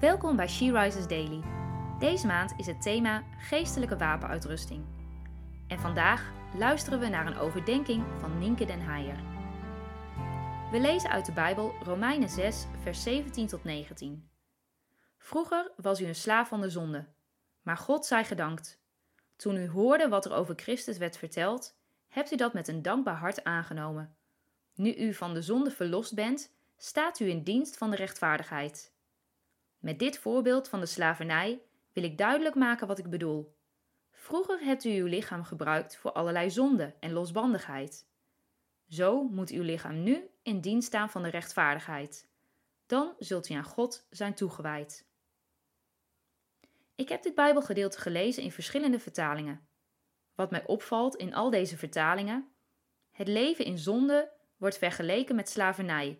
Welkom bij She Rises Daily. Deze maand is het thema geestelijke wapenuitrusting. En vandaag luisteren we naar een overdenking van Nienke den Haier. We lezen uit de Bijbel Romeinen 6, vers 17 tot 19. Vroeger was u een slaaf van de zonde, maar God zij gedankt. Toen u hoorde wat er over Christus werd verteld, hebt u dat met een dankbaar hart aangenomen. Nu u van de zonde verlost bent, staat u in dienst van de rechtvaardigheid. Met dit voorbeeld van de slavernij wil ik duidelijk maken wat ik bedoel. Vroeger hebt u uw lichaam gebruikt voor allerlei zonde en losbandigheid. Zo moet uw lichaam nu in dienst staan van de rechtvaardigheid. Dan zult u aan God zijn toegewijd. Ik heb dit Bijbelgedeelte gelezen in verschillende vertalingen. Wat mij opvalt in al deze vertalingen: het leven in zonde wordt vergeleken met slavernij,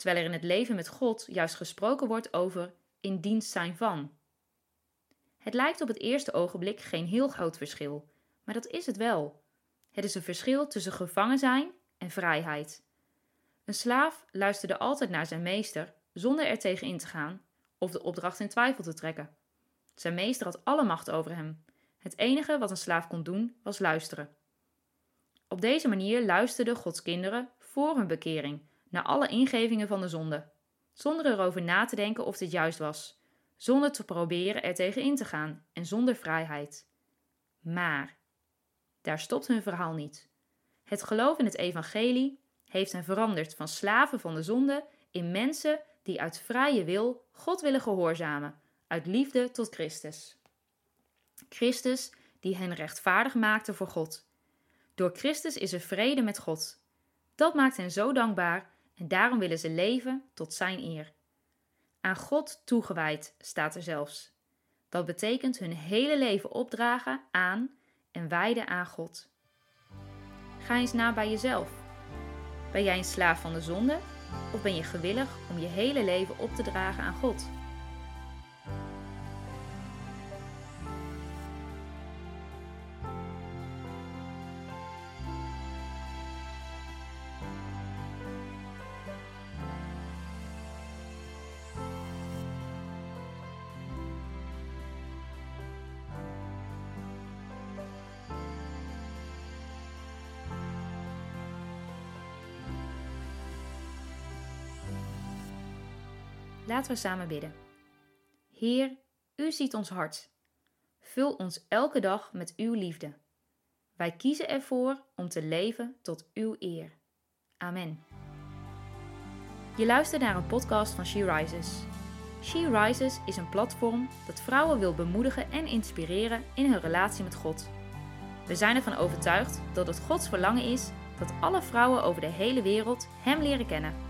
terwijl er in het leven met God juist gesproken wordt over in dienst zijn van. Het lijkt op het eerste ogenblik geen heel groot verschil, maar dat is het wel. Het is een verschil tussen gevangen zijn en vrijheid. Een slaaf luisterde altijd naar zijn meester zonder er tegen in te gaan of de opdracht in twijfel te trekken. Zijn meester had alle macht over hem. Het enige wat een slaaf kon doen was luisteren. Op deze manier luisterden Gods kinderen voor hun bekering naar alle ingevingen van de zonde, zonder erover na te denken of dit juist was, zonder te proberen er tegen in te gaan en zonder vrijheid. Maar daar stopt hun verhaal niet. Het geloof in het evangelie heeft hen veranderd van slaven van de zonde in mensen die uit vrije wil God willen gehoorzamen, uit liefde tot Christus. Christus die hen rechtvaardig maakte voor God. Door Christus is er vrede met God. Dat maakt hen zo dankbaar en daarom willen ze leven tot Zijn eer. Aan God toegewijd staat er zelfs. Dat betekent hun hele leven opdragen aan en wijden aan God. Ga eens na bij jezelf. Ben jij een slaaf van de zonde of ben je gewillig om je hele leven op te dragen aan God? Laten we samen bidden. Heer, U ziet ons hart. Vul ons elke dag met Uw liefde. Wij kiezen ervoor om te leven tot Uw eer. Amen. Je luistert naar een podcast van She Rises. She Rises is een platform dat vrouwen wil bemoedigen en inspireren in hun relatie met God. We zijn ervan overtuigd dat het Gods verlangen is dat alle vrouwen over de hele wereld Hem leren kennen.